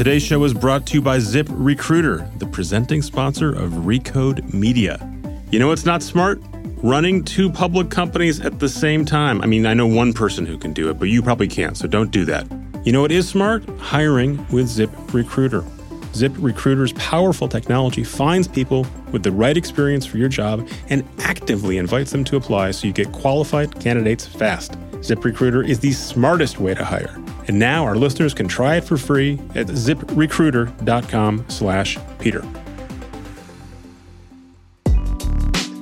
Today's show is brought to you by Zip Recruiter, the presenting sponsor of Recode Media. You know what's not smart? Running two public companies at the same time. I mean, I know one person who can do it, but you probably can't, so don't do that. You know what is smart? Hiring with Zip Recruiter. Zip Recruiter's powerful technology finds people with the right experience for your job and actively invites them to apply so you get qualified candidates fast. ZipRecruiter is the smartest way to hire. And now our listeners can try it for free at ziprecruiter.com slash Peter.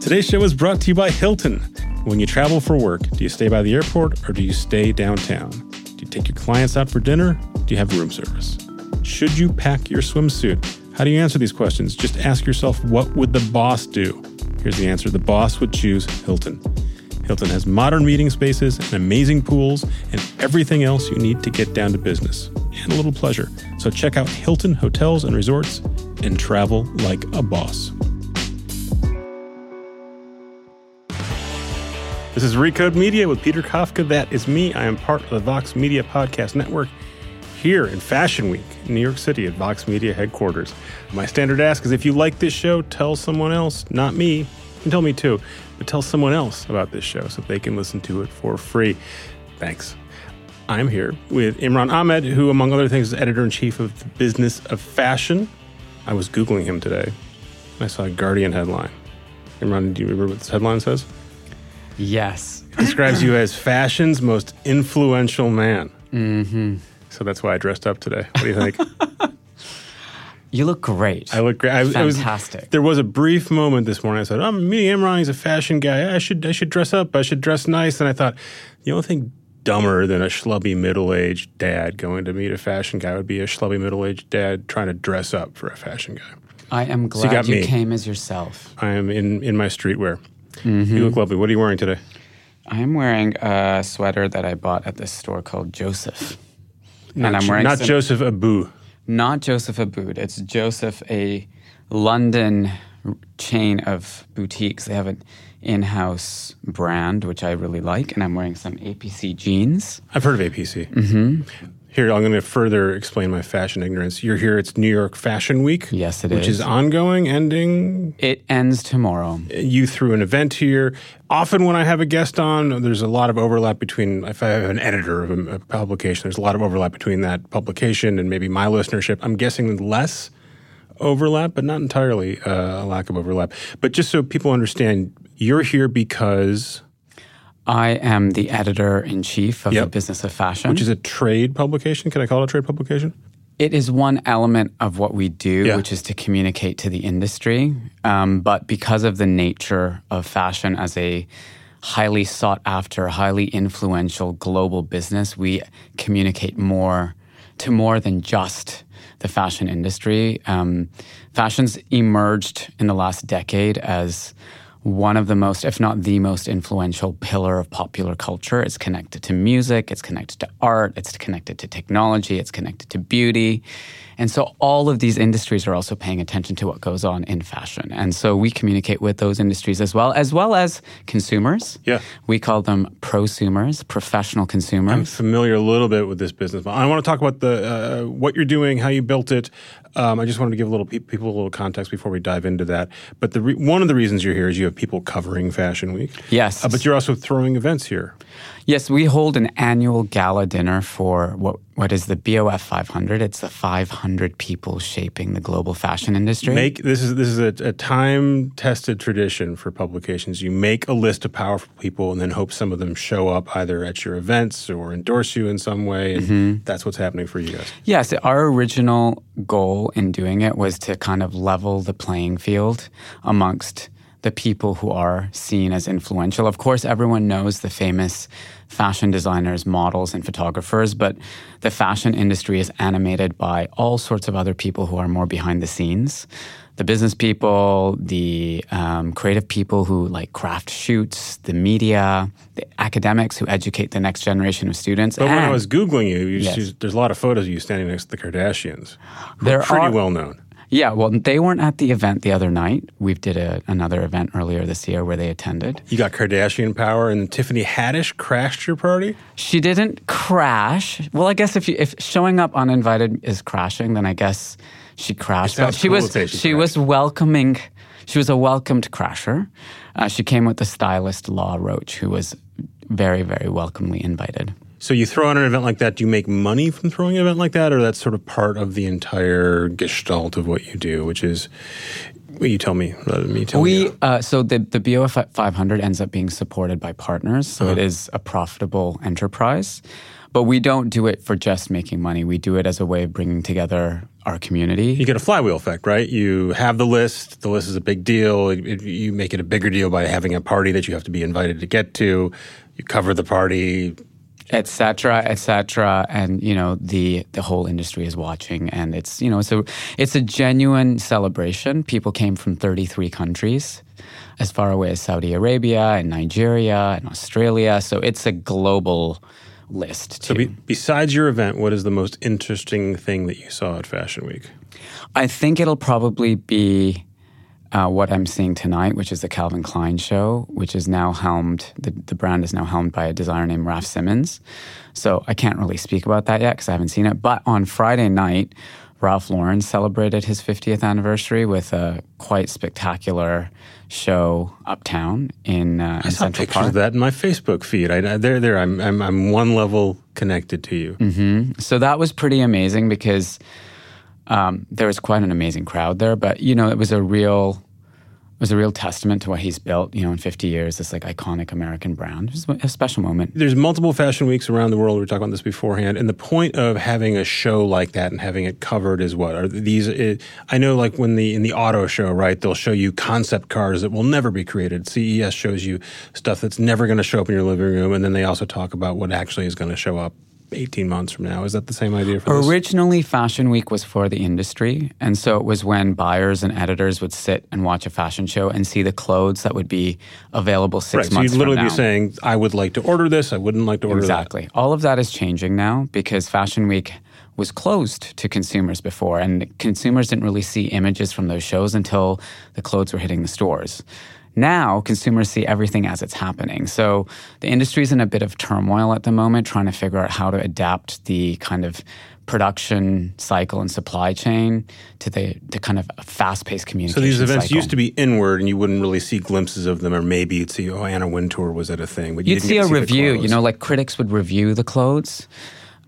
Today's show is brought to you by Hilton. When you travel for work, do you stay by the airport or do you stay downtown? Do you take your clients out for dinner? Do you have room service? Should you pack your swimsuit? How do you answer these questions? Just ask yourself, what would the boss do? Here's the answer the boss would choose Hilton. Hilton has modern meeting spaces and amazing pools and everything else you need to get down to business and a little pleasure. So check out Hilton Hotels and Resorts and travel like a boss. This is Recode Media with Peter Kafka. That is me. I am part of the Vox Media Podcast Network here in Fashion Week in New York City at Vox Media headquarters. My standard ask is if you like this show, tell someone else, not me. Can tell me too, but tell someone else about this show so they can listen to it for free. Thanks. I'm here with Imran Amed, who, among other things, is editor in chief of the Business of Fashion. I was Googling him today. and I saw a Guardian headline. Imran, do you remember what this headline says? Yes. It describes you as fashion's most influential man. Mm-hmm. So that's why I dressed up today. What do you think? You look great. I look great. I, I was- Fantastic. there was a brief moment this morning. I said, "I'm meeting Imran. He's a fashion guy. I should I should dress up. I should dress nice." And I thought, the only thing dumber than a schlubby middle aged dad going to meet a fashion guy would be a schlubby middle aged dad trying to dress up for a fashion guy. I am you glad got you, me. came as yourself. I am in in my streetwear. Mm-hmm. You look lovely. What are you wearing today? I am wearing a sweater that I bought at this store called Joseph. Not, and I'm wearing not some- Joseph Abboud. Not Joseph Abboud. It's Joseph, a London chain of boutiques. They have an in-house brand which I really like, and I'm wearing some APC jeans. I've heard of APC. Mm-hmm. Here, I'm going to further explain my fashion ignorance. You're here. It's New York Fashion Week. Yes, it which is. is ongoing, ending It ends tomorrow. you threw an event here. Often, when I have a guest on, there's a lot of overlap between. If I have an editor of a, a publication, there's a lot of overlap between that publication and maybe my listenership. I'm guessing less overlap, but not entirely uh, a lack of overlap. But just so people understand, you're here because I am the editor in chief of Yep. the Business of Fashion. which is a trade publication. Can I call it a trade publication? It is one element of what we do, Yeah. which is to communicate to the industry. Um, but because of the nature of fashion as a highly sought after, highly influential global business, we communicate more to more than just the fashion industry. Um, fashion's emerged in the last decade as one of the most, if not the most influential pillar of popular culture. It's connected to music, it's connected to art, it's connected to technology, it's connected to beauty. And so all of these industries are also paying attention to what goes on in fashion. And so we communicate with those industries as well, as well as consumers. Yeah. We call them prosumers, professional consumers. I'm familiar a little bit with this business model. I want to talk about the uh, what you're doing, how you built it. Um, I just wanted to give a little pe- people a little context before we dive into that. But the re- one of the reasons you're here is you have people covering Fashion Week. Yes. Uh, but you're also throwing events here. Yes, we hold an annual gala dinner for what what is the BOF 500. It's the 500 people shaping the global fashion industry. Make this is this is a, a time tested tradition for publications. You make a list of powerful people and then hope some of them show up either at your events or endorse you in some way. And mm-hmm. that's what's happening for you guys. Yes, our original goal in doing it was to kind of level the playing field amongst the people who are seen as influential. Of course, everyone knows the famous fashion designers, models, and photographers, but the fashion industry is animated by all sorts of other people who are more behind the scenes. The business people, the um, creative people who like craft shoots, the media, the academics who educate the next generation of students. But when I was googling you, you Yes. there's a lot of photos of you standing next to the Kardashians. who are pretty well known. Yeah, well, they weren't at the event the other night. We did a, another event earlier this year where they attended. You got Kardashian power, and Tiffany Haddish crashed your party. She didn't crash. Well, I guess if you, if showing up uninvited is crashing, then I guess she crashed. But she cool was she she was welcoming. She was a welcomed crasher. Uh, she came with the stylist Law Roach, who was very very welcomely invited. So you throw on an event like that. Do you make money from throwing an event like that, or that's sort of part of the entire gestalt of what you do, which is what you tell me rather than me tell We you. uh, so the the BOF 500 ends up being supported by partners, so Uh-huh. it is a profitable enterprise. But we don't do it for just making money. We do it as a way of bringing together our community. You get a flywheel effect, right? You have the list. The list is a big deal. It- it- you make it a bigger deal by having a party that you have to be invited to get to. You cover the party. Et cetera, et cetera. And, you know, the, the whole industry is watching and it's, you know, so it's a genuine celebration. People came from 33 countries as far away as Saudi Arabia and Nigeria and Australia. So it's a global list So too. be, besides your event, what is the most interesting thing that you saw at Fashion Week? I think it'll probably be uh, what I'm seeing tonight, which is the Calvin Klein show, which is now helmed, the, the brand is now helmed by a designer named Raf Simons. So I can't really speak about that yet because I haven't seen it. But on Friday night, Ralph Lauren celebrated his 50th anniversary with a quite spectacular show uptown in, uh, I saw Central pictures Park. of that in my Facebook feed. I, I- there, there. I'm, I'm, I'm one level connected to you. Mm-hmm. So that was pretty amazing because um, there was quite an amazing crowd there. But you know, it was a real, it was a real testament to what he's built. You know, in 50 years, this like iconic American brand. It was a special moment. There's multiple fashion weeks around the world. We were talking about this beforehand, and the point of having a show like that and having it covered is what are these? It, I know, like when the in the auto show, right? They'll show you concept cars that will never be created. CES shows you stuff that's never going to show up in your living room, and then they also talk about what actually is going to show up 18 months from now. Is that the same idea for this? Originally, Fashion Week was for the industry. And so it was when buyers and editors would sit and watch a fashion show and see the clothes that would be available six Right, so months you'd literally be saying, "I would like to order this. I wouldn't like to order Exactly. All of that is changing now because Fashion Week was closed to consumers before, and consumers didn't really see images from those shows until the clothes were hitting the stores. Now, consumers see everything as it's happening. So the industry's in a bit of turmoil at the moment, trying to figure out how to adapt the kind of production cycle and supply chain to the, the kind of fast-paced that." communication So these events cycle. used to be inward, and you wouldn't really see glimpses of them, or maybe you'd see, "Oh, Anna Wintour was at a thing," but you You'd see a the review, you know, like critics would review the clothes,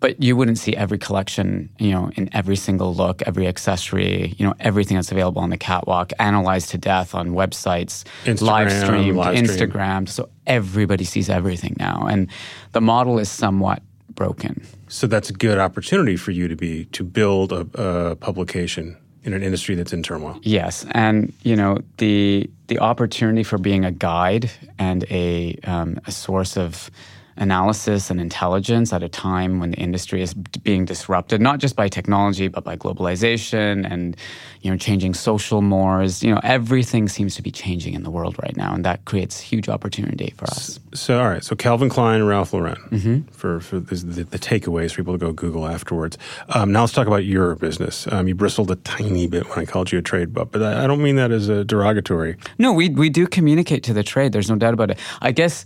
but you wouldn't see every collection, you know, in every single look, every accessory, you know, everything that's available on the catwalk, analyzed to death on websites, Instagram, live streamed, live. Instagram. So everybody sees everything now. And the model is somewhat broken. So that's a good opportunity for you to be to build a, a publication in an industry that's in turmoil. Yes, and you know the the opportunity for being a guide and a um, a source of analysis and intelligence at a time when the industry is being disrupted, not just by technology but by globalization and you know changing social mores. You know everything seems to be changing in the world right now, and that creates huge opportunity for us. So all right, so Calvin Klein, Ralph Lauren Mm-hmm. for for the, the, the takeaways for people to go Google afterwards. Um, now let's talk about your business. Um, you bristled a tiny bit when I called you a trade butt, but I, I don't mean that as a derogatory. No, we we do communicate to the trade. There's no doubt about it. I guess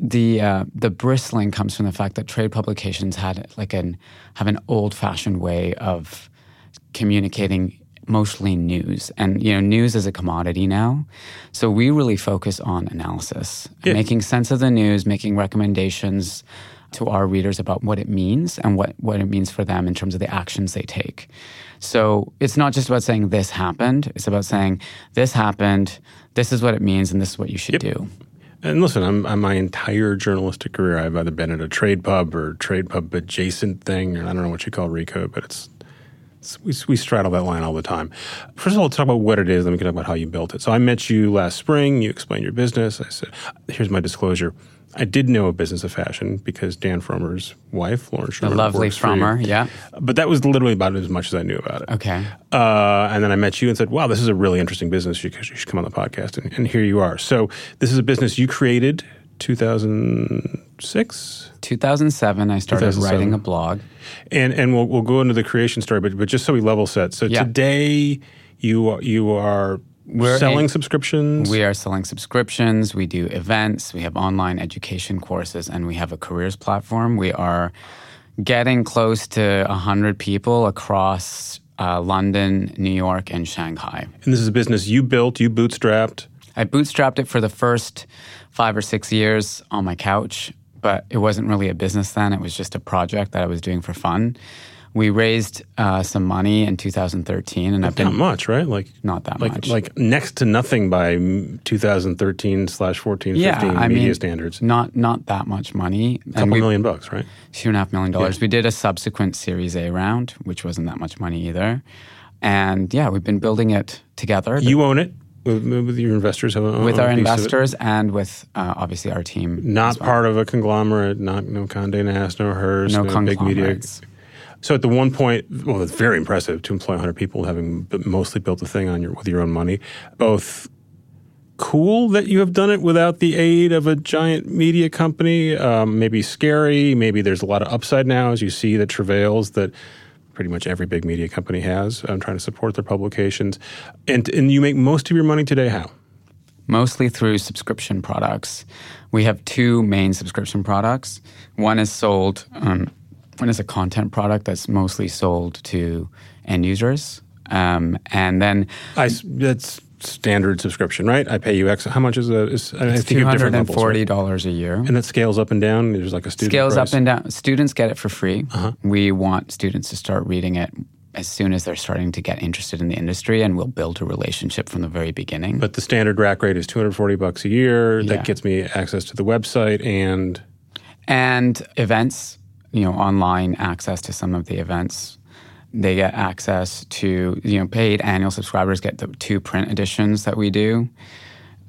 the uh, the bristling comes from the fact that trade publications had like an have an old fashioned way of communicating mostly news. And you know news is a commodity now. So we really focus on analysis Yeah. making sense of the news making recommendations to our readers about what it means and what, what it means for them in terms of the actions they take. So it's not just about saying this happened. It's about saying this happened. This is what it means and this is what you should do And listen, I'm, I'm my entire journalistic career, I've either been at a trade pub or trade pub adjacent thing, or I don't know what you call Recode, but it's, it's we, we straddle that line all the time. First of all, let's talk about what it is, then we can talk about how you built it. So I met you last spring. You explained your business. I said, here's my disclosure. I did know a business of fashion because Dan Frommer's wife, Lauren the Sherman, lovely works for. Frommer yeah But that was literally about it as much as I knew about it. okay Uh, and then I met you and said, wow, this is a really interesting business. You, you should come on the podcast. And, and here you are. So this is a business you created 2006. 2007 i started 2007. writing a blog And, and we'll, we'll go into the creation story, but, but just so we level set. So Yeah. today You you are We're selling a- subscriptions. We are selling subscriptions, we do events, we have online education courses, and we have a careers platform. We are getting close to 100 people across uh, London, New York, and Shanghai. and this is a business you built, you bootstrapped. I bootstrapped it for the first five or six years on my couch, but it wasn't really a business then. It was just a project that I was doing for fun. We raised uh, some money in 2013, and I've Not been much, right? Like not that like much. like next to nothing by 2013 slash 14, 15 I media mean, standards. Not not that much money. A couple million bucks, right? two and a half million dollars. We did a subsequent Series A round, which wasn't that much money either. And yeah, we've been building it together You own it with, with your investors. Have a, with our a piece of it. investors and with uh, obviously our team. Not well. part of a conglomerate. Not no Condé Nast, no Hearst, no no, big media. So at the one point, well, it's very impressive to employ 100 people, having mostly built the thing on your with your own money. Both cool that you have done it without the aid of a giant media company. Um, maybe scary. Maybe there's a lot of upside now as you see the travails that pretty much every big media company has. um, trying to support their publications, and and you make most of your money today. How? mostly through subscription products. We have two main subscription products. One is sold, um, one is a content product that's mostly sold to end users. Um, and then I that's standard subscription, right? I pay you X. How much is a? Is, I think you two hundred and forty right? dollars a year. And that scales up and down. There's like a student Scales price. up and down. Students get it for free. Uh-huh. We want students to start reading it as soon as they're starting to get interested in the industry, and we'll build a relationship from the very beginning. But the standard rack rate is 240 bucks a year. Yeah. That gets me access to the website and and events, you know, online access to some of the events. They get access to, you know, paid annual subscribers get the two print editions that we do.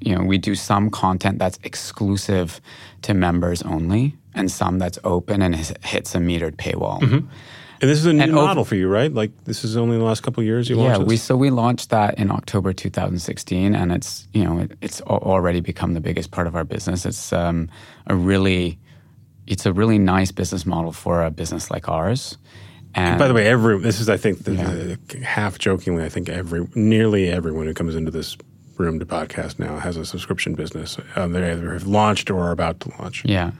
You know, we do some content that's exclusive to members only, and some that's open and hits a metered paywall. and this is a new And over- model for you, right? Like this is only the last couple of years you Yeah, launched we so we launched that in October 2016, and it's you know it, it's already become the biggest part of our business. It's um, a really it's a really nice business model for a business like ours. And By the way, every this is I think the, the- half jokingly, I think every nearly everyone who comes into this room to podcast now has a subscription business. Um, they either have launched or are about to launch. Yeah,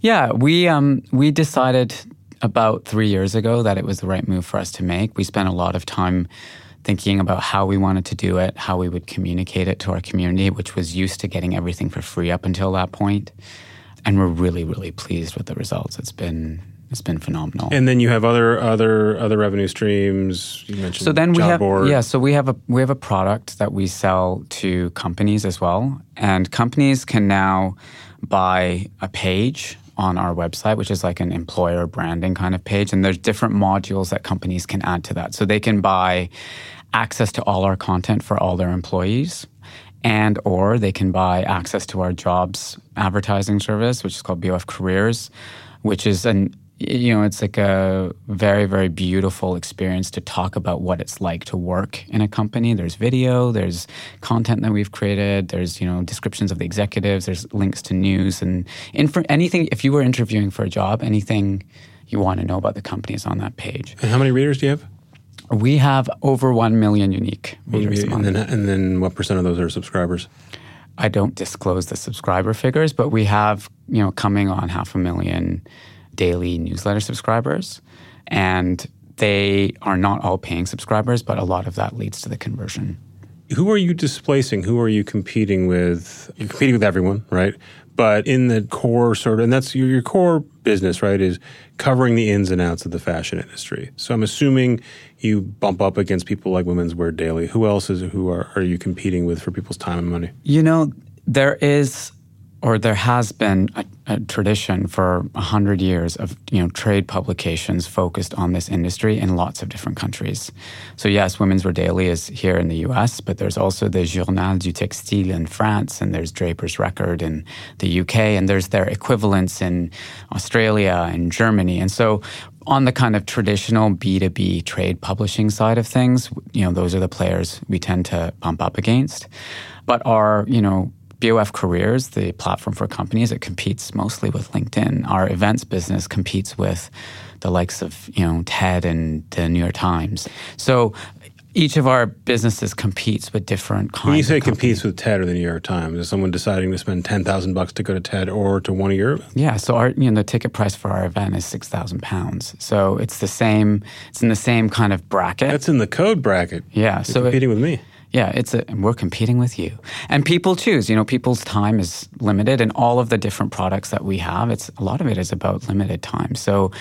yeah. We um, we decided about three years ago that it was the right move for us to make. We spent a lot of time thinking about how we wanted to do it, how we would communicate it to our community, which was used to getting everything for free up until that point. And we're really, really pleased with the results. It's been it's been phenomenal. And then you have other other other revenue streams. You mentioned so then we have board. yeah so we have a we have a product that we sell to companies as well and companies can now buy a page on our website which is like an employer branding kind of page and there's different modules that companies can add to that so they can buy access to all our content for all their employees and or they can buy access to our jobs advertising service which is called BOF Careers which is an you know it's like a very very beautiful experience to talk about what it's like to work in a company there's video there's content that we've created there's you know descriptions of the executives there's links to news and info anything if you were interviewing for a job anything you want to know about the company is on that page And how many readers do you have? We have over 1 million unique readers and then and then what percent of those are subscribers? I don't disclose the subscriber figures, but we have, you know, coming on half a million daily newsletter subscribers. And they are not all paying subscribers, but a lot of that leads to the conversion. Who are you displacing? Who are you competing with? You're competing with everyone, right? But in the core sort of, and that's your, your core business, right? Is covering the ins and outs of the fashion industry. So I'm assuming you bump up against people like Women's Wear Daily. Who else is who are, are you competing with for people's time and money? You know, there is or there has been a, a tradition for a hundred years of you know trade publications focused on this industry in lots of different countries. So yes, Women's Wear Daily is here in the U.S., but there's also the Journal du Textile in France, and there's Draper's Record in the U.K., and there's their equivalents in Australia and Germany, and so. On the kind of traditional B2B trade publishing side of things, you know, those are the players we tend to bump up against. But our, you know, BOF Careers, the platform for companies, it competes mostly with LinkedIn. Our events business competes with the likes of, you know, TED and the New York Times. So, each of our businesses competes with different kinds. When you say competes with TED or the New York Times, is someone deciding to spend ten thousand bucks to go to TED or to one of your events? Yeah, so our you know the ticket price for our event is six thousand pounds. So it's the same. It's in the same kind of bracket. That's in the code bracket. yeah. You're So it- competing with me. Yeah, it's a, and we're competing with you. And people choose, you know, people's time is limited and all of the different products that we have, it's a lot of it is about limited time. So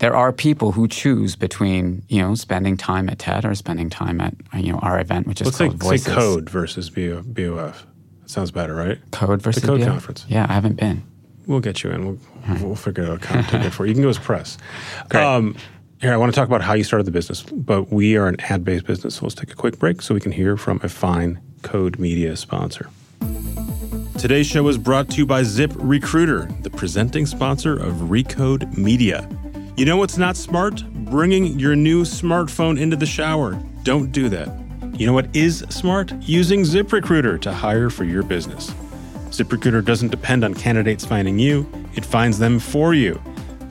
there are people who choose between, you know, spending time at TED or spending time at, you know, our event, which is Let's say, called say Voices. code versus BO, BOF. That sounds better, right? Code versus the Code BO? conference. Yeah, I haven't been. We'll get you in. We'll, we'll figure out a ticket for you. You can go as press. Um, here, I want to talk about how you started the business, but we are an ad based business. So let's take a quick break so we can hear from a fine Code Media sponsor. Today's show is brought to you by Zip Recruiter, the presenting sponsor of Recode Media. You know what's not smart? Bringing your new smartphone into the shower. Don't do that. You know what is smart? Using ZipRecruiter to hire for your business. ZipRecruiter doesn't depend on candidates finding you, it finds them for you.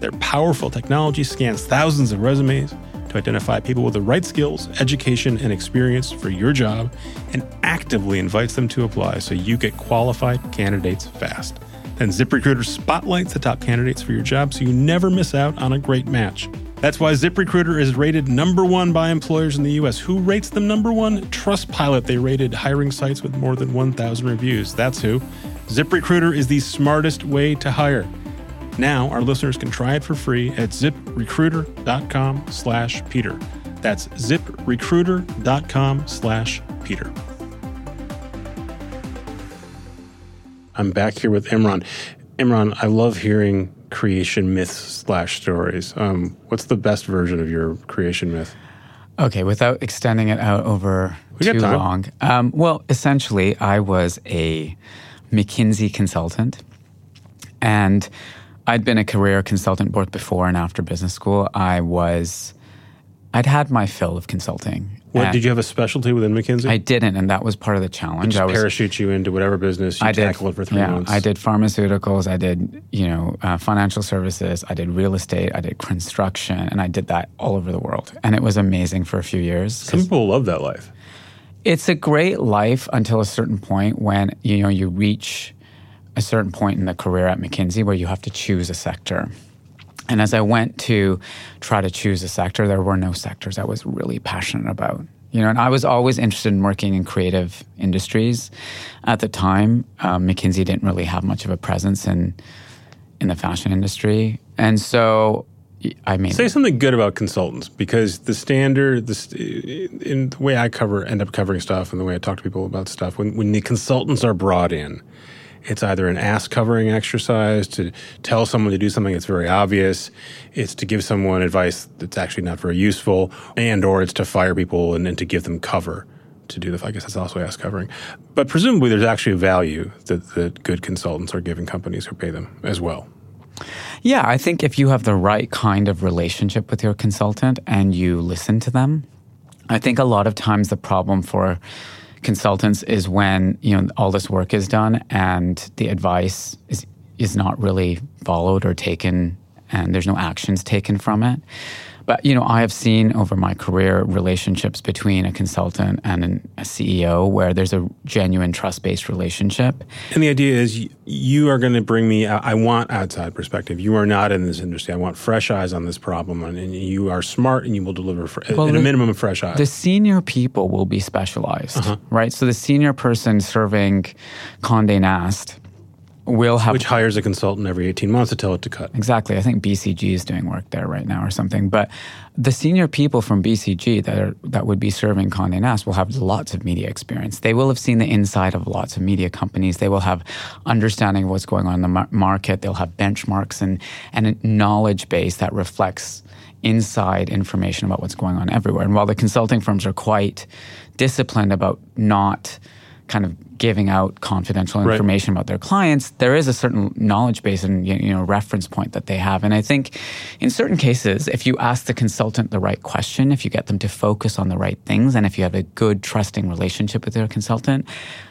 Their powerful technology scans thousands of resumes to identify people with the right skills, education, and experience for your job and actively invites them to apply so you get qualified candidates fast. Then ZipRecruiter spotlights the top candidates for your job so you never miss out on a great match. That's why ZipRecruiter is rated number one by employers in the US. Who rates them number one? Trustpilot. They rated hiring sites with more than 1,000 reviews. That's who. ZipRecruiter is the smartest way to hire. Now, our listeners can try it for free at ziprecruiter.com slash Peter. That's ziprecruiter.com slash Peter. I'm back here with Imran. Imran, I love hearing creation myths slash stories. Um, what's the best version of your creation myth? Okay, without extending it out over We too long. Um, well, essentially, I was a McKinsey consultant, and I'd been a career consultant both before and after business school. I was, I'd had my fill of consulting. What And did you have a specialty within McKinsey? I didn't, and that was part of the challenge. I was parachute you into whatever business you I did, tackle for three yeah, months. I did pharmaceuticals. I did, you know, uh, financial services. I did real estate. I did construction, and I did that all over the world. And it was amazing for a few years. Some people love that life. It's a great life until a certain point when you know you reach a certain point in the career at McKinsey where you have to choose a sector. And as I went to try to choose a sector, there were no sectors I was really passionate about. You know, and I was always interested in working in creative industries. At the time, um, McKinsey didn't really have much of a presence in in the fashion industry, and so I mean, Say something good about consultants because the standard, the in the way I cover, end up covering stuff, and the way I talk to people about stuff, when when the consultants are brought in, it's either an ass covering exercise to tell someone to do something that's very obvious, it's to give someone advice that's actually not very useful, and or it's to fire people and then to give them cover to do the. I guess that's also ass covering, but presumably there's actually a value that that good consultants are giving companies who pay them as well. Yeah, I think if you have the right kind of relationship with your consultant and you listen to them, I think a lot of times the problem for consultants is when you know all this work is done and the advice is is not really followed or taken and there's no actions taken from it. But you know, I have seen over my career relationships between a consultant and an, a CEO where there's a genuine trust-based relationship. And the idea is you are going to bring me, I want outside perspective. You are not in this industry. I want fresh eyes on this problem. And, you are smart and you will deliver fr- Well, at a the- minimum of fresh eyes. The senior people will be specialized, Uh-huh. right? So the senior person serving Condé Nast will have which hires a consultant every 18 months to tell it to cut. exactly. I think BCG is doing work there right now or something. But the senior people from BCG that are that would be serving Condé Nast will have lots of media experience. They will have seen the inside of lots of media companies. They will have understanding of what's going on in the mar- market. They'll have benchmarks and and a knowledge base that reflects inside information about what's going on everywhere. And while the consulting firms are quite disciplined about not kind of giving out confidential Right. information about their clients, there is a certain knowledge base and you know reference point that they have. And I think in certain cases, if you ask the consultant the right question, if you get them to focus on the right things, and if you have a good trusting relationship with their consultant,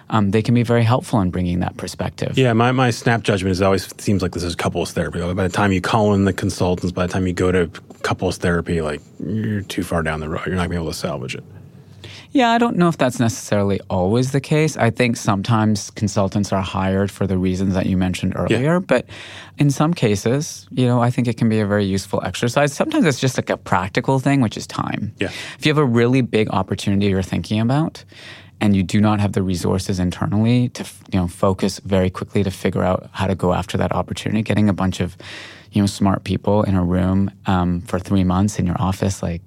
um, they can be very helpful in bringing that perspective. Yeah, my, my snap judgment is always seems like this is couples therapy. By the time you call in the consultants, by the time you go to couples therapy, like you're too far down the road. You're not going to be able to salvage it. Yeah, I don't know if that's necessarily always the case. I think sometimes consultants are hired for the reasons that you mentioned earlier, yeah. but in some cases, you know, I think it can be a very useful exercise. Sometimes it's just like a practical thing, which is time. Yeah. If you have a really big opportunity you're thinking about, and you do not have the resources internally to you know focus very quickly to figure out how to go after that opportunity getting a bunch of you know smart people in a room um, for three months in your office like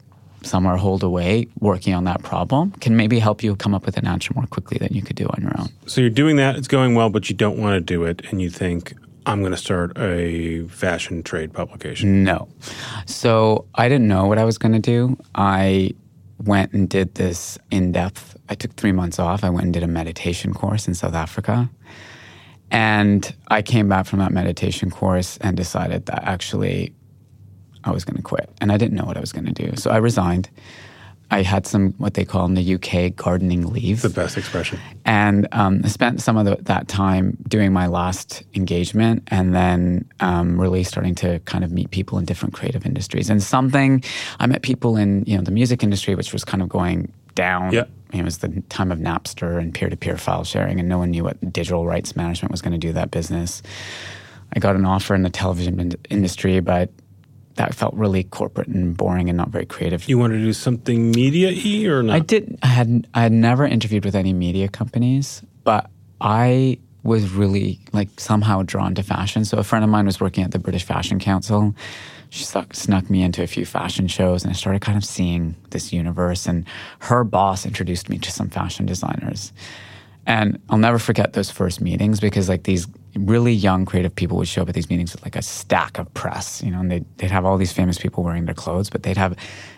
somewhere hold away working on that problem can maybe help you come up with an answer more quickly than you could do on your own. So you're doing that, it's going well, but you don't want to do it, and you think, I'm going to start a fashion trade publication. No. So I didn't know what I was going to do. I went and did this in depth. I took three months off. I went and did a meditation course in South Africa. And I came back from that meditation course and decided that actually I was going to quit. And I didn't know what I was going to do. So I resigned. I had some what they call in the UK gardening leave. The best expression. And um, I spent some of the, that time doing my last engagement and then um, really starting to kind of meet people in different creative industries. And something, I met people in you know the music industry, which was kind of going down. Yeah. It was the time of Napster and peer to peer file sharing, and no one knew what digital rights management was going to do that business. I got an offer in the television industry, but that felt really corporate and boring and not very creative. You wanted to do something media-y or not? I did. I had I had never interviewed with any media companies, but I was really like somehow drawn to fashion. So a friend of mine was working at the British Fashion Council. She snuck, snuck me into a few fashion shows, and I started kind of seeing this universe. And her boss introduced me to some fashion designers. And I'll never forget those first meetings because like these really young creative people would show up at these meetings with like a stack of press, you know, and they'd, they'd have all these famous people wearing their clothes, but they'd have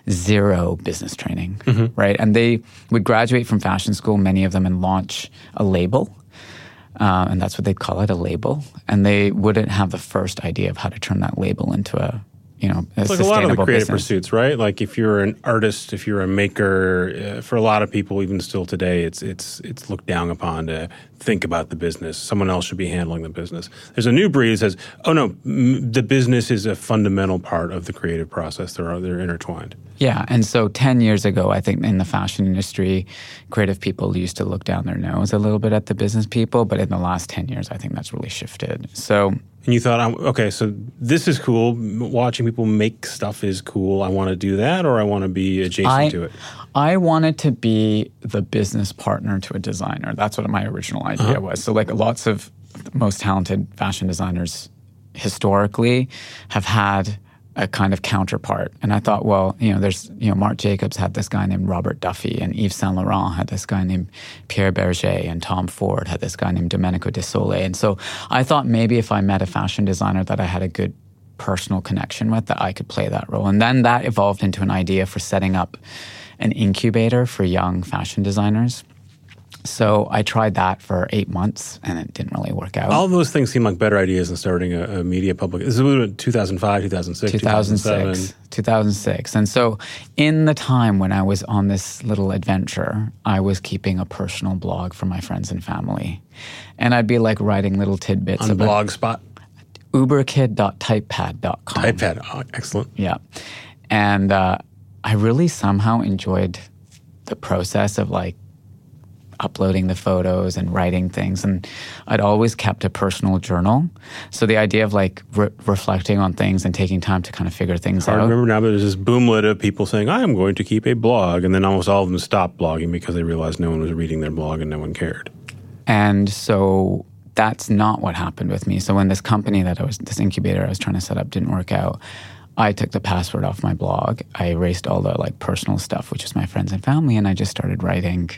zero business training, mm-hmm. right? And they would graduate from fashion school, many of them, and launch a label. Uh, and that's what they'd call it, a label. And they wouldn't have the first idea of how to turn that label into a you know, a like a lot of the creative business. pursuits, right? Like if you're an artist, if you're a maker, uh, for a lot of people, even still today, it's it's it's looked down upon to think about the business. Someone else should be handling the business. There's a new breed that says, "Oh no, m- the business is a fundamental part of the creative process. They're they're intertwined." Yeah, and so ten years ago, I think in the fashion industry, creative people used to look down their nose a little bit at the business people, but in the last ten years, I think that's really shifted. So and you thought, okay, so this is cool. Watching people make stuff is cool. I want to do that, or I want to be adjacent I, to it. I wanted to be the business partner to a designer. That's what my original idea uh-huh. was. So, like, lots of most talented fashion designers historically have had a kind of counterpart. And I thought, well, you know, there's, you know, Marc Jacobs had this guy named Robert Duffy, and Yves Saint Laurent had this guy named Pierre Bergé, and Tom Ford had this guy named Domenico De Sole. And so I thought maybe if I met a fashion designer that I had a good personal connection with, that I could play that role. And then that evolved into an idea for setting up an incubator for young fashion designers. So I tried that for eight months and it didn't really work out. All those things seem like better ideas than starting a, a media public. This was 2005, 2006, 2006, 2006. And so in the time when I was on this little adventure, I was keeping a personal blog for my friends and family. And I'd be like writing little tidbits on about Blogspot. Uberkid.typepad.com. Typepad, oh, excellent. Yeah. And uh, I really somehow enjoyed the process of like uploading the photos and writing things. And I'd always kept a personal journal. So the idea of like re- reflecting on things and taking time to kind of figure things I out. I remember now there's this boomlet of people saying, I am going to keep a blog. And then almost all of them stopped blogging because they realized no one was reading their blog and no one cared. And so that's not what happened with me. So when this company that I was, this incubator I was trying to set up didn't work out, I took the password off my blog. I erased all the like personal stuff, which is my friends and family, and I just started writing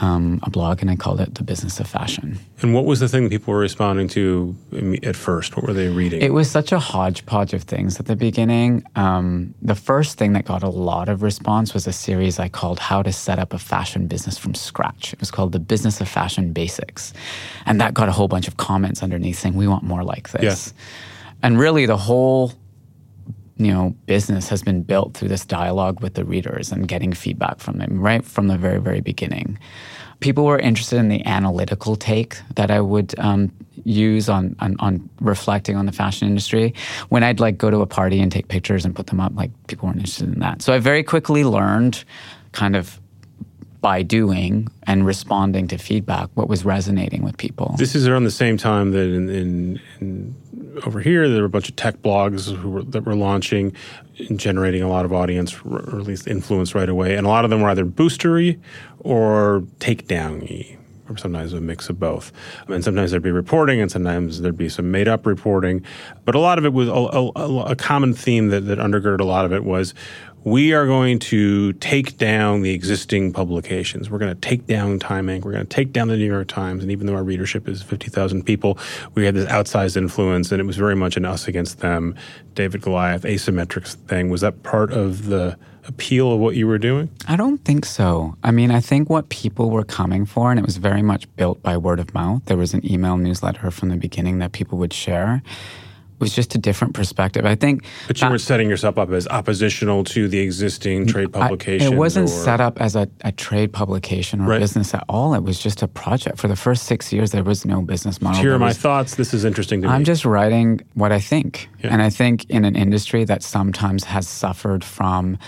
um, a blog and I called it The Business of Fashion. And what was the thing people were responding to at first? What were they reading? It was such a hodgepodge of things at the beginning. Um, the first thing that got a lot of response was a series I called How to Set Up a Fashion Business from Scratch. It was called The Business of Fashion Basics. And that got a whole bunch of comments underneath saying, We want more like this. Yeah. And really, the whole you know business has been built through this dialogue with the readers and getting feedback from them right from the very very beginning. People were interested in the analytical take that i would um, use on, on, on reflecting on the fashion industry. When i'd like go to a party and take pictures and put them up like people weren't interested in that. So i very quickly learned kind of by doing and responding to feedback what was resonating with people. This is around the same time that in, in, in over here there were a bunch of tech blogs were, that were launching and generating a lot of audience or at least influence right away, and a lot of them were either boostery or takedowny or sometimes a mix of both. And sometimes there'd be reporting, and sometimes there'd be some made up reporting. But a lot of it was a, a, a common theme that, that undergirded a lot of it was we are going to take down the existing publications. We're going to take down Time Inc. We're going to take down the New York Times. And even though our readership is 50,000 people, we had this outsized influence, and it was very much an us against them, David Goliath, asymmetric thing. Was that part of the appeal of what you were doing? I don't think so. I mean, I think what people were coming for, and it was very much built by word of mouth. There was an email newsletter from the beginning that people would share was just a different perspective. I think. But you were setting yourself up as oppositional to the existing trade publication. It wasn't or, set up as a, a trade publication or right. business at all. It was just a project. For the first six years, there was no business model. Here are my thoughts. This is interesting to I'm me. I'm just writing what I think. Yeah. And I think in an industry that sometimes has suffered from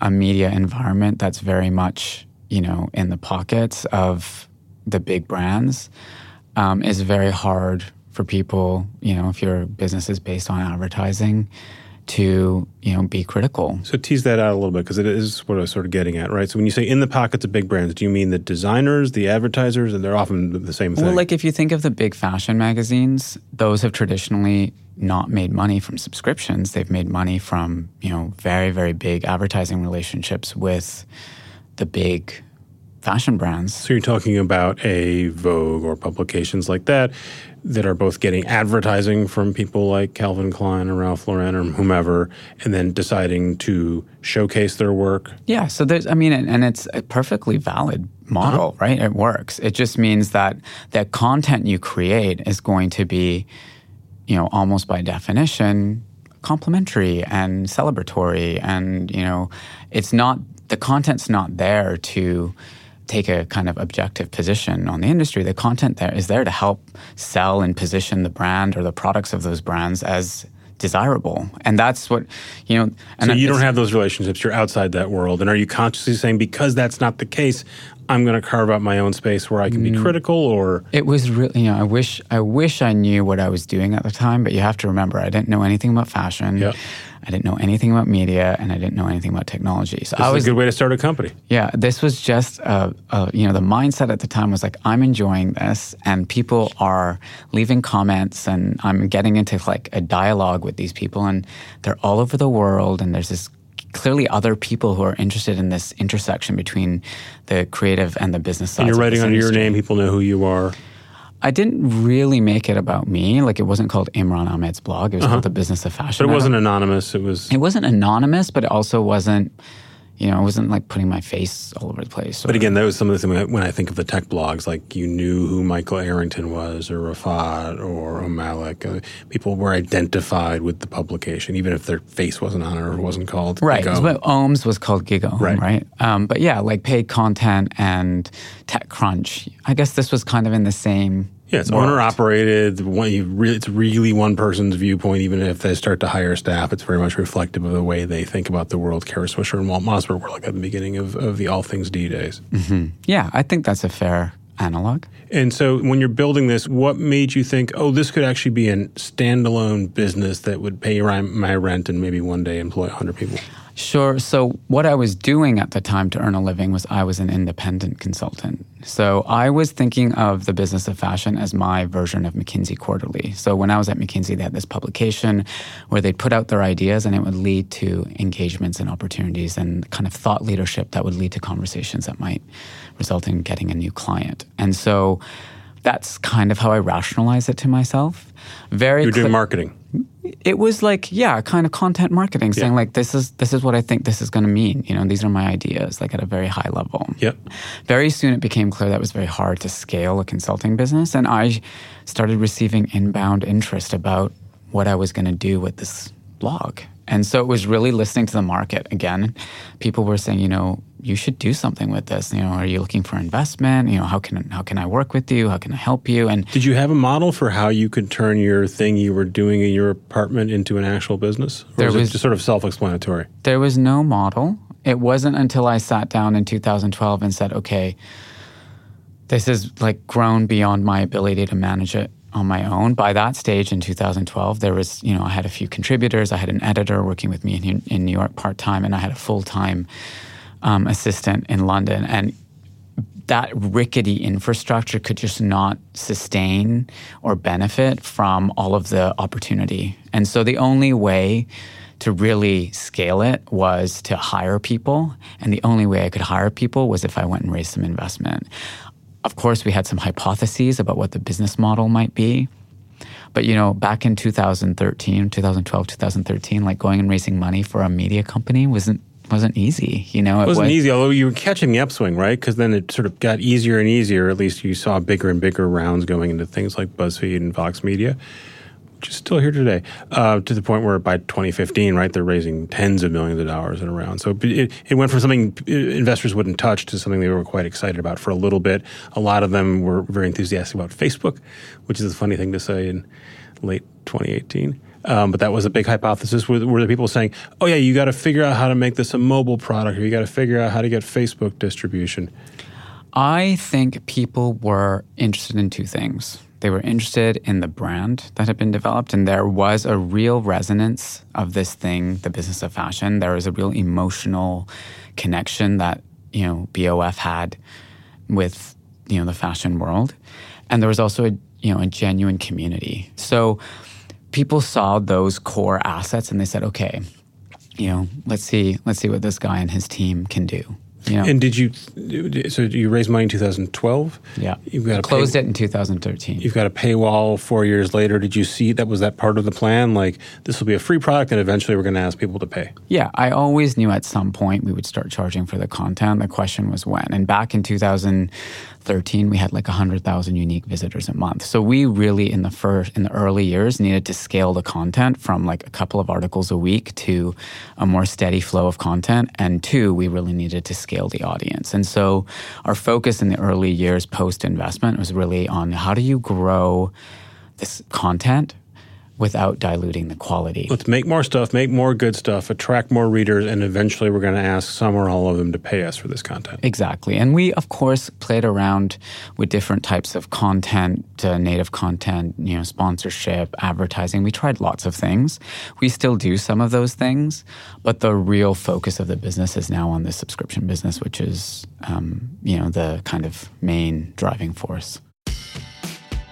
a media environment that's very much, you know, in the pockets of the big brands, um, is very hard for people, you know, if your business is based on advertising, to you know be critical. So tease that out a little bit because it is what I was sort of getting at, right? So when you say in the pockets of big brands, do you mean the designers, the advertisers, and they're often the same thing? Well, like if you think of the big fashion magazines, those have traditionally not made money from subscriptions. They've made money from you know very very big advertising relationships with the big fashion brands. So you're talking about a Vogue or publications like that that are both getting advertising from people like Calvin Klein or Ralph Lauren or whomever, and then deciding to showcase their work. Yeah. So there's, I mean, and, and it's a perfectly valid model, uh-huh. right? It works. It just means that that content you create is going to be, you know, almost by definition, complimentary and celebratory, and you know, it's not the content's not there to take a kind of objective position on the industry. The content there is there to help sell and position the brand or the products of those brands as desirable. And that's what, you know. so you don't have those relationships. You're outside that world. And are you consciously saying, because that's not the case, I'm going to carve out my own space where I can be mm. critical or it was really you know I wish I wish I knew what I was doing at the time but you have to remember I didn't know anything about fashion yeah. I didn't know anything about media and I didn't know anything about technology so this I was a good way to start a company yeah this was just uh, uh, you know the mindset at the time was like I'm enjoying this and people are leaving comments and I'm getting into like a dialogue with these people and they're all over the world and there's this clearly other people who are interested in this intersection between the creative and the business side. And you're writing under your name; people know who you are. I didn't really make it about me. Like it wasn't called Imran Amed's blog. It was uh-huh. called The Business of Fashion. But it wasn't anonymous. It was. It wasn't anonymous, but it also wasn't you know, I wasn't like putting my face all over the place. Or, but again, that was some of the things when I think of the tech blogs, like you knew who Michael Arrington was, or Rafat, or Om Malik. Uh, people were identified with the publication, even if their face wasn't on it or wasn't called. Right. But Om's was called GigaOM, right? right? Um, but yeah, like paid content and TechCrunch. I guess this was kind of in the same yeah, it's owner operated. it's really one person's viewpoint. Even if they start to hire staff, it's very much reflective of the way they think about the world. Kara Swisher and Walt Mossberg were like at the beginning of, of the All Things D days. Mm-hmm. Yeah, I think that's a fair analog. And so when you're building this, what made you think, oh, this could actually be a standalone business that would pay my rent and maybe one day employ 100 people? Sure. So, what I was doing at the time to earn a living was I was an independent consultant. So, I was thinking of the business of fashion as my version of McKinsey Quarterly. So, when I was at McKinsey, they had this publication where they'd put out their ideas and it would lead to engagements and opportunities and kind of thought leadership that would lead to conversations that might result in getting a new client. And so, that's kind of how I rationalize it to myself. Very You're doing marketing. It was like, yeah, kind of content marketing, saying yeah. like this is this is what I think this is going to mean. You know, these are my ideas, like at a very high level. Yep. Very soon it became clear that it was very hard to scale a consulting business, and I started receiving inbound interest about what I was going to do with this blog. And so it was really listening to the market again. People were saying, you know, you should do something with this. You know, are you looking for investment? You know, how can how can I work with you? How can I help you? And did you have a model for how you could turn your thing you were doing in your apartment into an actual business? Or there was, was just sort of self-explanatory. There was no model. It wasn't until I sat down in 2012 and said, okay, this is like grown beyond my ability to manage it on my own. By that stage in 2012, there was, you know, I had a few contributors. I had an editor working with me in, in New York part time, and I had a full time um, assistant in London. And that rickety infrastructure could just not sustain or benefit from all of the opportunity. And so the only way to really scale it was to hire people. And the only way I could hire people was if I went and raised some investment. Of course, we had some hypotheses about what the business model might be. But you know, back in 2013, 2012, 2013, like going and raising money for a media company wasn't wasn't easy. You know, it, it wasn't was, easy. Although you were catching the upswing, right? Because then it sort of got easier and easier. At least you saw bigger and bigger rounds going into things like BuzzFeed and Vox Media which is still here today, uh, to the point where by 2015, right, they're raising tens of millions of dollars in a round. So it, it went from something investors wouldn't touch to something they were quite excited about for a little bit. A lot of them were very enthusiastic about Facebook, which is a funny thing to say in late 2018. Um, but that was a big hypothesis. Were, were the people saying, "Oh yeah, you got to figure out how to make this a mobile product, or you got to figure out how to get Facebook distribution"? I think people were interested in two things. They were interested in the brand that had been developed, and there was a real resonance of this thing, the business of fashion. There was a real emotional connection that you know BOF had with you know the fashion world, and there was also a you know a genuine community. So people saw those core assets, and they said, okay, you know, let's see, let's see what this guy and his team can do. Yeah. And did you? So you raised money in 2012. Yeah. You've got closed pay, it in 2013. You've got a paywall four years later. Did you see that was that part of the plan? Like this will be a free product, and eventually we're going to ask people to pay. Yeah, I always knew at some point we would start charging for the content. The question was when. And back in 2000, 13 we had like 100,000 unique visitors a month. So we really in the first in the early years needed to scale the content from like a couple of articles a week to a more steady flow of content and two we really needed to scale the audience. And so our focus in the early years post investment was really on how do you grow this content without diluting the quality. Let's make more stuff, make more good stuff, attract more readers, and eventually we're going to ask some or all of them to pay us for this content. Exactly. And we, of course, played around with different types of content, uh, native content, you know, sponsorship, advertising. We tried lots of things. We still do some of those things, but the real focus of the business is now on the subscription business, which is, um, you know, the kind of main driving force.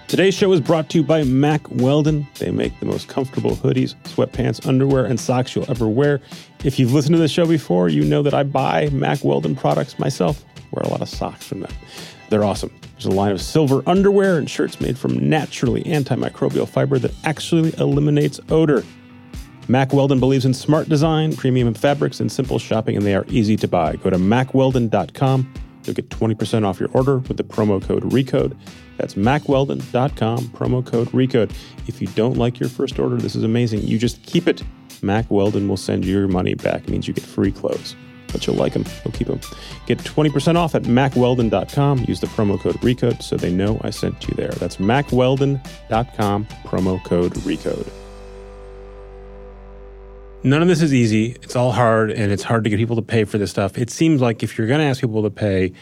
Today's show is brought to you by Mack Weldon. They make the most comfortable hoodies, sweatpants, underwear, and socks you'll ever wear. If you've listened to the show before, you know that I buy Mack Weldon products myself. Wear a lot of socks from them. They're awesome. There's a line of silver underwear and shirts made from naturally antimicrobial fiber that actually eliminates odor. Mack Weldon believes in smart design, premium fabrics, and simple shopping, and they are easy to buy. Go to mackweldon.com. You'll get 20% off your order with the promo code RECODE. That's mackweldon.com, promo code RECODE. If you don't like your first order, this is amazing. You just keep it. Mack Weldon will send you your money back. It means you get free clothes. But you'll like them. You'll keep them. Get 20% off at mackweldon.com. Use the promo code RECODE so they know I sent you there. That's mackweldon.com, promo code RECODE. None of this is easy. It's all hard, and it's hard to get people to pay for this stuff. It seems like if you're going to ask people to pay,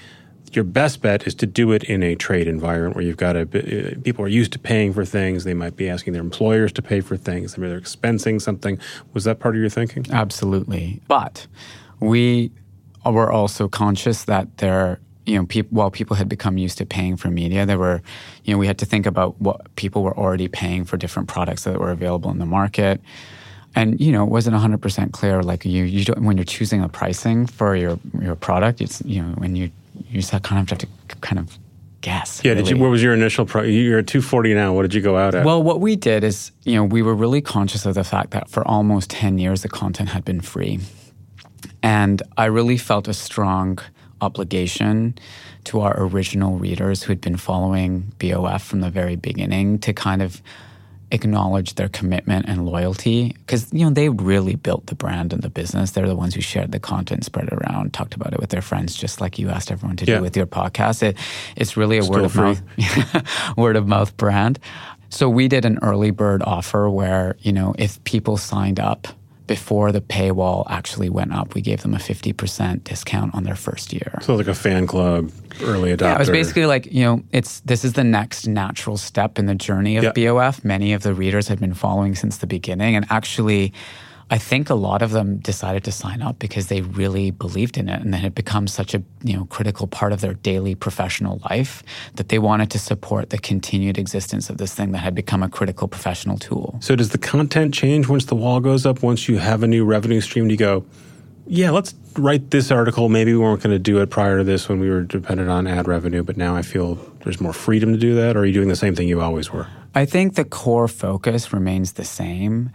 your best bet is to do it in a trade environment where you've got a uh, people are used to paying for things. They might be asking their employers to pay for things. Maybe they're expensing something. Was that part of your thinking? Absolutely. But we were also conscious that there you know, people, while people had become used to paying for media, there were, you know, we had to think about what people were already paying for different products that were available in the market. And you know, it wasn't 100% clear. Like you, you don't, when you're choosing a pricing for your your product, it's you know when you you just kind of have to kind of guess. Yeah. Really. Did you? What was your initial? Pro- you're at 240 now. What did you go out at? Well, what we did is, you know, we were really conscious of the fact that for almost 10 years the content had been free, and I really felt a strong obligation to our original readers who had been following BOF from the very beginning to kind of acknowledge their commitment and loyalty because you know they really built the brand and the business they're the ones who shared the content spread it around talked about it with their friends just like you asked everyone to yeah. do with your podcast it, it's really a Still word of free. mouth word of mouth brand so we did an early bird offer where you know if people signed up before the paywall actually went up, we gave them a 50% discount on their first year. So like a fan club, early adopter. Yeah, it was basically like, you know, it's this is the next natural step in the journey of yep. BOF. Many of the readers had been following since the beginning and actually I think a lot of them decided to sign up because they really believed in it and then it had become such a you know critical part of their daily professional life that they wanted to support the continued existence of this thing that had become a critical professional tool. So does the content change once the wall goes up? Once you have a new revenue stream, do you go, yeah, let's write this article. Maybe we weren't going to do it prior to this when we were dependent on ad revenue, but now I feel there's more freedom to do that. Or are you doing the same thing you always were? I think the core focus remains the same.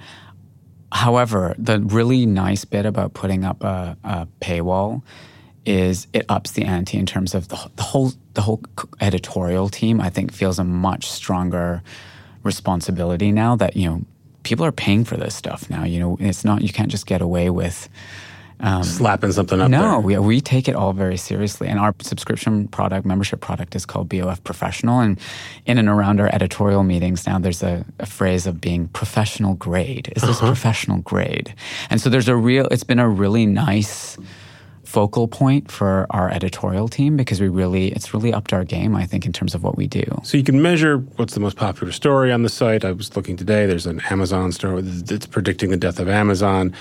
However, the really nice bit about putting up a, a paywall is it ups the ante in terms of the, the, whole the whole editorial team. I think feels a much stronger responsibility now that you know people are paying for this stuff now. You know, it's not you can't just get away with um, Slapping something up. No, we, we take it all very seriously. And our subscription product, membership product, is called BOF Professional. And in and around our editorial meetings now, there's a, a phrase of being professional grade. Is this uh-huh. professional grade? And so there's a real, it's been a really nice focal point for our editorial team because we really it's really upped our game i think in terms of what we do so you can measure what's the most popular story on the site i was looking today there's an amazon story that's predicting the death of amazon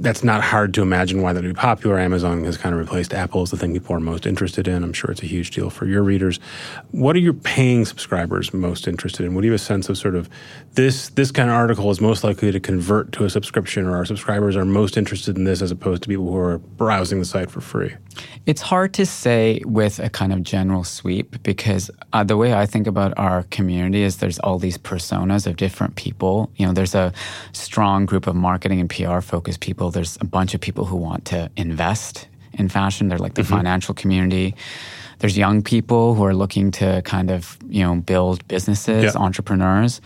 that's not hard to imagine why that would be popular. Amazon has kind of replaced Apple as the thing people are most interested in. I'm sure it's a huge deal for your readers. What are your paying subscribers most interested in? What do you have a sense of sort of this this kind of article is most likely to convert to a subscription or our subscribers are most interested in this as opposed to people who are browsing the site for free? It's hard to say with a kind of general sweep because uh, the way I think about our community is there's all these personas of different people. You know, there's a strong group of marketing and PR focused people. There's a bunch of people who want to invest in fashion. They're like the mm-hmm. financial community. There's young people who are looking to kind of, you know, build businesses, yeah. entrepreneurs.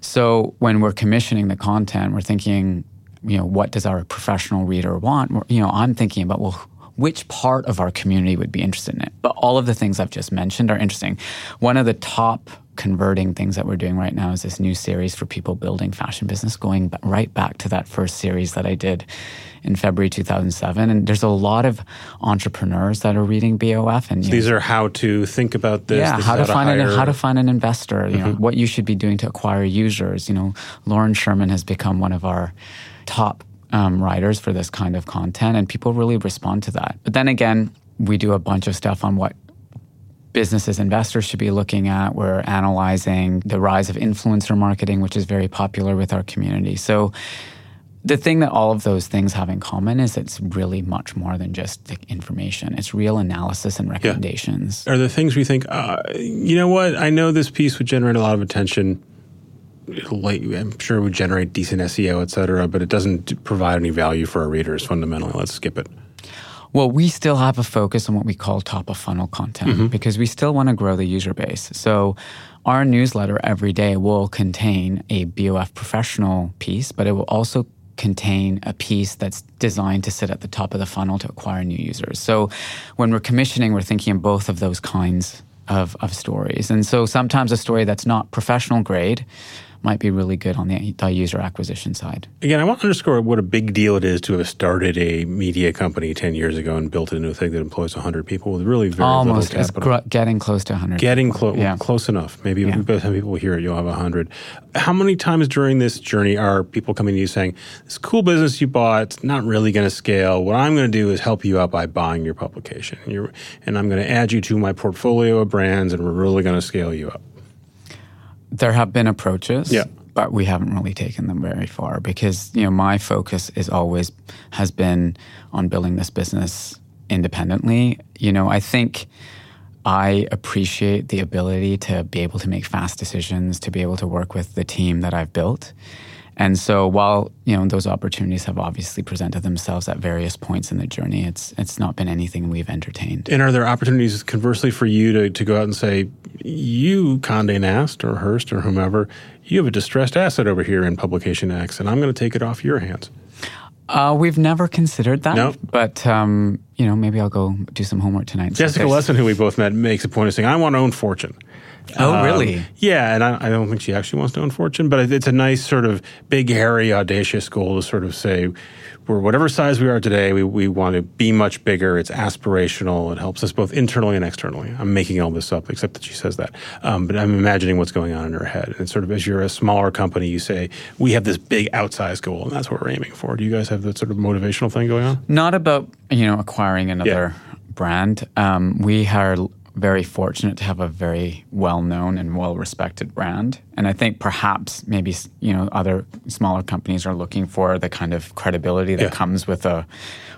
So when we're commissioning the content, we're thinking, you know, what does our professional reader want? You know, I'm thinking about, well, which part of our community would be interested in it. But all of the things I've just mentioned are interesting. One of the top converting things that we're doing right now is this new series for people building fashion business, going right back to that first series that I did in February 2007. And there's a lot of entrepreneurs that are reading BOF. And so these know, are how to think about this. Yeah, this how to find an, how to find an investor. You mm-hmm. know what you should be doing to acquire users. You know, Lauren Sherman has become one of our top um, writers for this kind of content, and people really respond to that. But then again, we do a bunch of stuff on what businesses investors should be looking at. We're analyzing the rise of influencer marketing, which is very popular with our community. So the thing that all of those things have in common is it's really much more than just the information. It's real analysis and recommendations. Yeah. Are there things we think, uh, you know what, I know this piece would generate a lot of attention like, I'm sure it would generate decent SEO, et cetera, but it doesn't provide any value for our readers fundamentally. Let's skip it. Well, we still have a focus on what we call top of funnel content mm-hmm. because we still want to grow the user base. So, our newsletter every day will contain a BOF professional piece, but it will also contain a piece that's designed to sit at the top of the funnel to acquire new users. So, when we're commissioning, we're thinking of both of those kinds of, of stories. And so, sometimes a story that's not professional grade might be really good on the, the user acquisition side. Again, I want to underscore what a big deal it is to have started a media company 10 years ago and built it into a thing that employs 100 people with really very Almost, little capital. Gr- getting close to 100. Getting close, yeah. close enough. Maybe yeah. by the time people hear it, you'll have 100. How many times during this journey are people coming to you saying, this cool business you bought, it's not really going to scale. What I'm going to do is help you out by buying your publication. You're, and I'm going to add you to my portfolio of brands and we're really going to scale you up. There have been approaches. Yeah. But we haven't really taken them very far because, you know, my focus is always has been on building this business independently. You know, I think I appreciate the ability to be able to make fast decisions, to be able to work with the team that I've built. And so while, you know, those opportunities have obviously presented themselves at various points in the journey, it's it's not been anything we've entertained. And are there opportunities conversely for you to, to go out and say, you, Condé Nast or Hearst or whomever, you have a distressed asset over here in publication X, and I'm going to take it off your hands? Uh, we've never considered that, no. but um, you know, maybe I'll go do some homework tonight. Jessica Lessin, who we both met, makes a point of saying, "I want to own Fortune." Oh, Um, really? yeah, and I, I don't think she actually wants to own Fortune, but it's a nice sort of big, hairy, audacious goal to sort of say, we're whatever size we are today, we, we want to be much bigger. It's aspirational. It helps us both internally and externally. I'm making all this up, except that she says that. Um, but I'm imagining what's going on in her head. And sort of as you're a smaller company, you say, we have this big outsized goal, and that's what we're aiming for. Do you guys have that sort of motivational thing going on? Not about you know acquiring another brand. Um, we are very fortunate to have a very well-known and well-respected brand, and I think perhaps maybe you know other smaller companies are looking for the kind of credibility that Yeah. comes with a,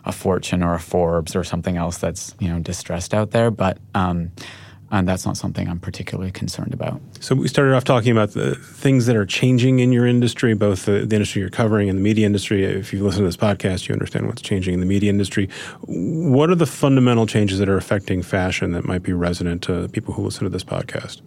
a Fortune or a Forbes or something else that's you know distressed out there, but. Um, and that's not something I'm particularly concerned about. So we started off talking about the things that are changing in your industry, both the, the industry you're covering and the media industry. If you listen to this podcast, you understand what's changing in the media industry. What are the fundamental changes that are affecting fashion that might be resonant to people who listen to this podcast?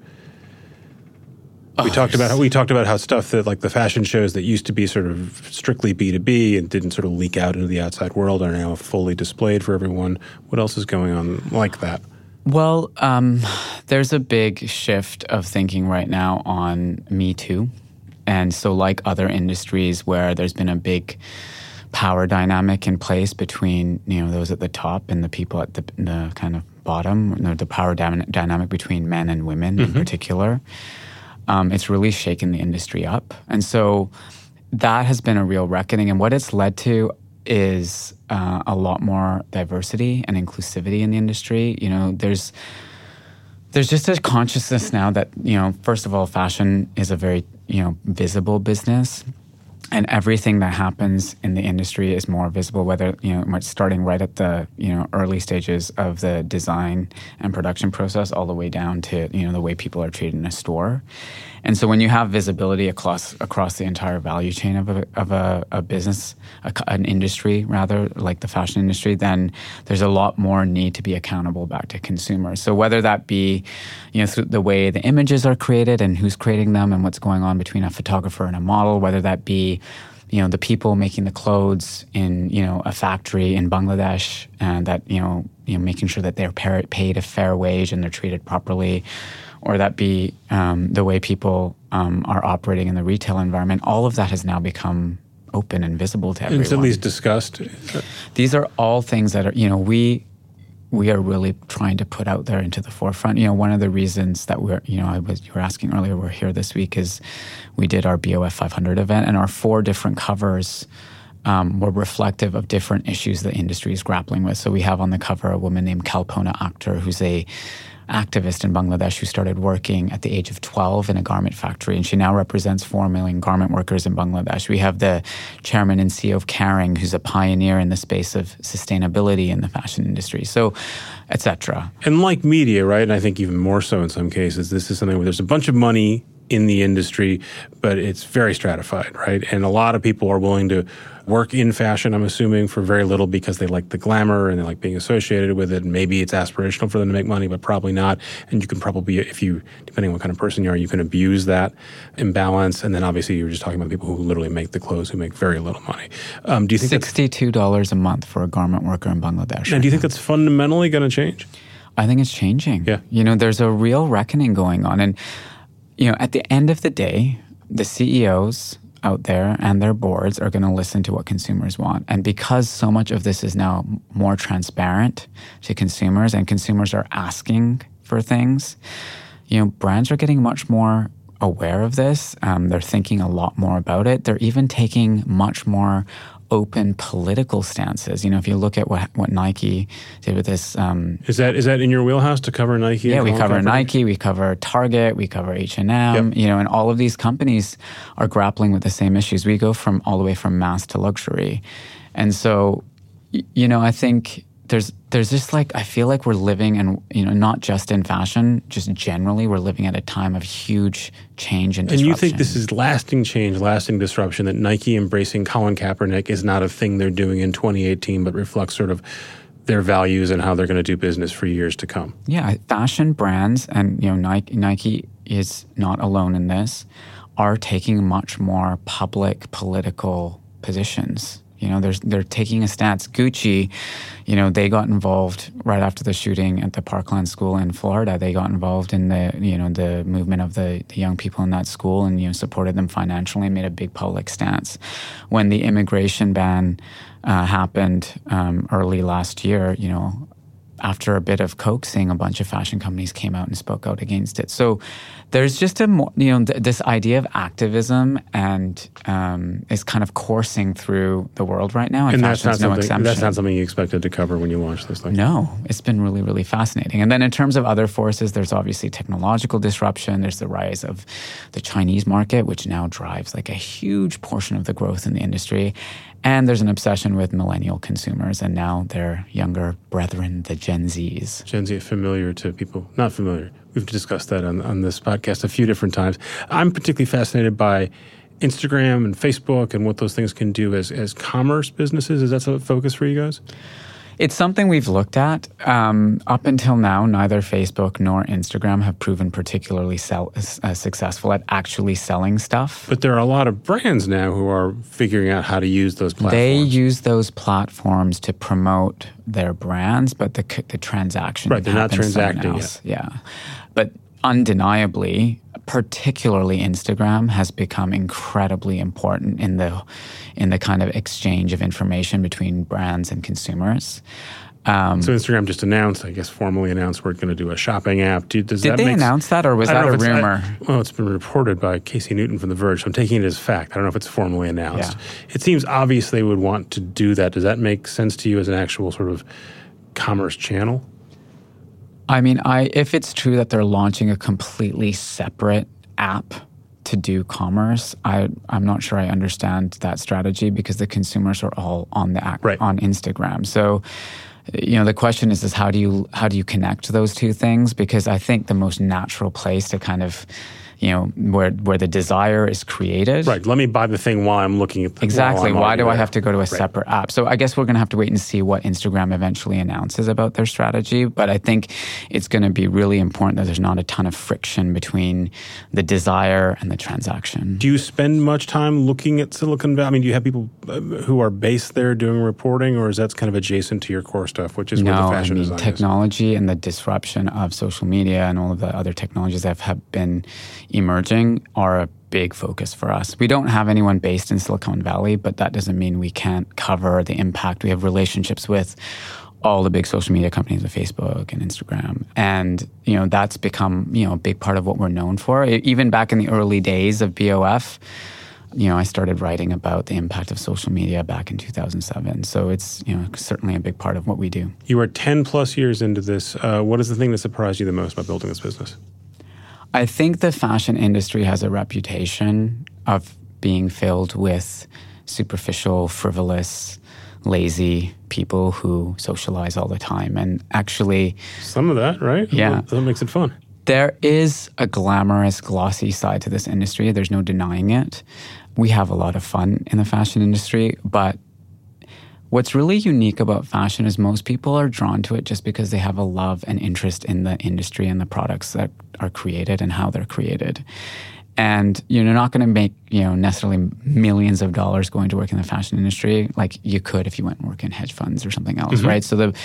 We oh, talked about how we talked about how stuff that like the fashion shows that used to be sort of strictly B two B and didn't sort of leak out into the outside world are now fully displayed for everyone. What else is going on like that? Well, um, there's a big shift of thinking right now on Me Too. And so, like other industries where there's been a big power dynamic in place between you know those at the top and the people at the, the kind of bottom, you know, the power dyna- dynamic between men and women in particular, um, it's really shaken the industry up. And so that has been a real reckoning. And what it's led to is uh, a lot more diversity and inclusivity in the industry. You know, there's there's just a consciousness now that you know, first of all, fashion is a very you know visible business. And everything that happens in the industry is more visible, whether you know, starting right at the you know early stages of the design and production process, all the way down to you know the way people are treated in a store. And so, when you have visibility across across the entire value chain of a of a, a business, a, an industry rather, like the fashion industry, then there's a lot more need to be accountable back to consumers. So whether that be, you know, the way the images are created and who's creating them and what's going on between a photographer and a model, whether that be you know the people making the clothes in you know a factory in Bangladesh and that you know you know making sure that they're paid a fair wage and they're treated properly, or that be um, the way people um, are operating in the retail environment. All of that has now become open and visible to And everyone. it's at least discussed. These are all things that are you know we we are really trying to put out there into the forefront. You know, one of the reasons that we're, you know, I was you were asking earlier, we're here this week is we did our BOF 500 event, and our four different covers um, were reflective of different issues the industry is grappling with. So we have on the cover a woman named Kalpona Akter, who's a activist in Bangladesh who started working at the age of 12 in a garment factory, and she now represents 4 million garment workers in Bangladesh. We have the chairman and CEO of Kering, who's a pioneer in the space of sustainability in the fashion industry. So, etc. And like media, right? And I think even more so in some cases, this is something where there's a bunch of money in the industry, but it's very stratified, right? And a lot of people are willing to work in fashion, I'm assuming, for very little because they like the glamour and they like being associated with it. And maybe it's aspirational for them to make money, but probably not. And you can probably, if you, depending on what kind of person you are, you can abuse that imbalance. And then obviously you were just talking about people who literally make the clothes who make very little money. Um, do you think $62 a month for a garment worker in Bangladesh. and do you think that's fundamentally going to change? I think it's changing. Yeah. You know, there's a real reckoning going on. And, you know, at the end of the day, the CEOs out there and their boards are going to listen to what consumers want. And because so much of this is now more transparent to consumers and consumers are asking for things, you know, brands are getting much more aware of this. Um, they're thinking a lot more about it. They're even taking much more open political stances. You know, if you look at what what Nike did with this um, Is that is that in your wheelhouse to cover Nike? yeah, we cover? Nike, we cover Target, we cover H and M. You know, and all of these companies are grappling with the same issues. We go from all the way from mass to luxury, and so, you know, I think there's there's just like I feel like we're living, and you know, not just in fashion, just generally, we're living at a time of huge change and And disruption. you think this is lasting change, lasting disruption, that Nike embracing Colin Kaepernick is not a thing they're doing in 2018, but reflects sort of their values and how they're going to do business for years to come? Yeah, fashion brands and you know Nike Nike is not alone in this are taking much more public political positions You know, they're they're taking a stance. Gucci, you know, they got involved right after the shooting at the Parkland School in Florida. They got involved in the you know the movement of the, the young people in that school and you know supported them financially and made a big public stance. When the immigration ban uh, happened um, early last year, you know, after a bit of coaxing, a bunch of fashion companies came out and spoke out against it. So there's just a more, you know th- this idea of activism and um, is kind of coursing through the world right now, and, and that's not no something exception. that's not something you expected to cover when you launched this thing. No, it's been really really fascinating. And then in terms of other forces, there's obviously technological disruption. There's the rise of the Chinese market, which now drives like a huge portion of the growth in the industry. And there's an obsession with millennial consumers and now their younger brethren, the Gen Zs. Gen Z familiar to people, not familiar. We've discussed that on, on this podcast a few different times. I'm particularly fascinated by Instagram and Facebook and what those things can do as, as commerce businesses. Is that a focus for you guys? It's something we've looked at. Um, up until now, neither Facebook nor Instagram have proven particularly sell, uh, successful at actually selling stuff. But there are a lot of brands now who are figuring out how to use those platforms. They use those platforms to promote their brands, but the the transaction right, they're not transacting yet. Yeah, but undeniably, particularly Instagram has become incredibly important in the in the kind of exchange of information between brands and consumers. Um, so Instagram just announced, I guess, formally announced we're going to do a shopping app. Do, does did that they announce that, or was that a rumor? I, well, it's been reported by Casey Newton from The Verge, so I'm taking it as fact. I don't know if it's formally announced. Yeah. It seems obvious they would want to do that. Does that make sense to you as an actual sort of commerce channel? I mean, I if it's true that they're launching a completely separate app to do commerce, I I'm not sure I understand that strategy because the consumers are all on the app right. on Instagram. So you know the question is is how do you how do you connect those two things because i think the most natural place to kind of you know where where the desire is created. Right. Let me buy the thing while I'm looking at the exactly. Why do there. I have to go to a right. separate app? So I guess we're going to have to wait and see what Instagram eventually announces about their strategy. But I think it's going to be really important that there's not a ton of friction between the desire and the transaction. Do you spend much time looking at Silicon Valley? I mean, do you have people uh, who are based there doing reporting, or is that kind of adjacent to your core stuff, which is no, where the fashion I mean, technology is? and the disruption of social media and all of the other technologies that have been emerging are a big focus for us. We don't have anyone based in Silicon Valley, but that doesn't mean we can't cover the impact. We have relationships with all the big social media companies of Facebook and Instagram. And, you know, that's become, you know, a big part of what we're known for. Even back in the early days of BOF, you know, I started writing about the impact of social media back in 2007. So it's, you know, certainly a big part of what we do. You are 10 plus years into this. Uh, what is the thing that surprised you the most about building this business? I think the fashion industry has a reputation of being filled with superficial, frivolous, lazy people who socialize all the time. And actually, some of that, right? Yeah. That makes it fun. There is a glamorous, glossy side to this industry. There's no denying it. We have a lot of fun in the fashion industry, but What's really unique about fashion is most people are drawn to it just because they have a love and interest in the industry and the products that are created and how they're created. And you're not going to make, you know, necessarily millions of dollars going to work in the fashion industry like you could if you went and work in hedge funds or something else, mm-hmm. right? So the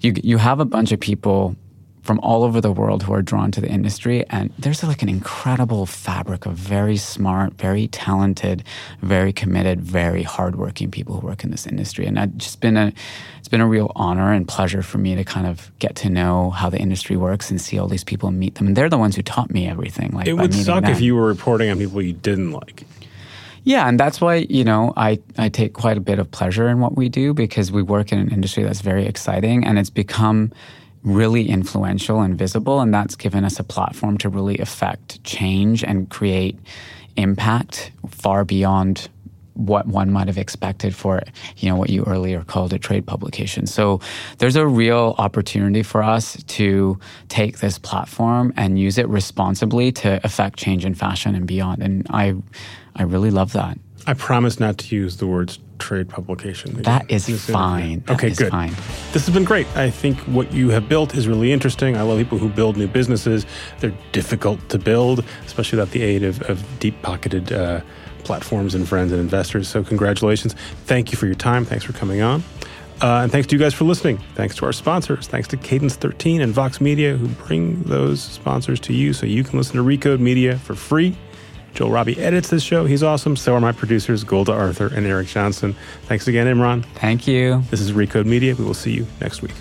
you you have a bunch of people from all over the world who are drawn to the industry. And there's like an incredible fabric of very smart, very talented, very committed, very hardworking people who work in this industry. And it's just been a, it's been a real honor and pleasure for me to kind of get to know how the industry works and see all these people and meet them. And they're the ones who taught me everything. Like it would suck them. if you were reporting on people you didn't like. Yeah, and that's why, you know, I, I take quite a bit of pleasure in what we do because we work in an industry that's very exciting and it's become really influential and visible. And that's given us a platform to really affect change and create impact far beyond what one might have expected for you know what you earlier called a trade publication so there's a real opportunity for us to take this platform and use it responsibly to affect change in fashion and beyond and i i really love that I promise not to use the words trade publication. Again. That is fine. That okay, is good. Fine. This has been great. I think what you have built is really interesting. I love people who build new businesses. They're difficult to build, especially without the aid of, of deep pocketed uh, platforms and friends and investors. So, congratulations. Thank you for your time. Thanks for coming on. Uh, and thanks to you guys for listening. Thanks to our sponsors. Thanks to Cadence 13 and Vox Media, who bring those sponsors to you so you can listen to Recode Media for free. Joel Robbie edits this show. He's awesome. So are my producers, Golda Arthur and Eric Johnson. Thanks again, Imran. Thank you. This is Recode Media. We will see you next week.